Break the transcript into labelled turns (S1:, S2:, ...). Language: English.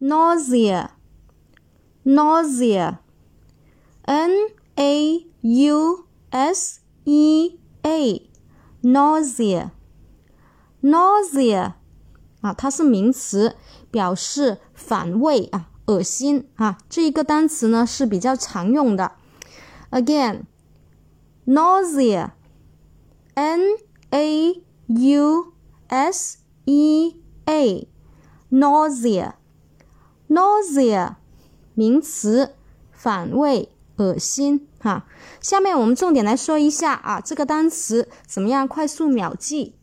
S1: nausea，nausea，n a u s e a，nausea，nausea，啊，它是名词，表示反胃啊，恶心啊。这一个单词呢是比较常用的。Again，nausea，n a u s e a，nausea，nausea，名词，反胃。恶心哈，下面我们重点来说一下啊，这个单词怎么样快速秒记？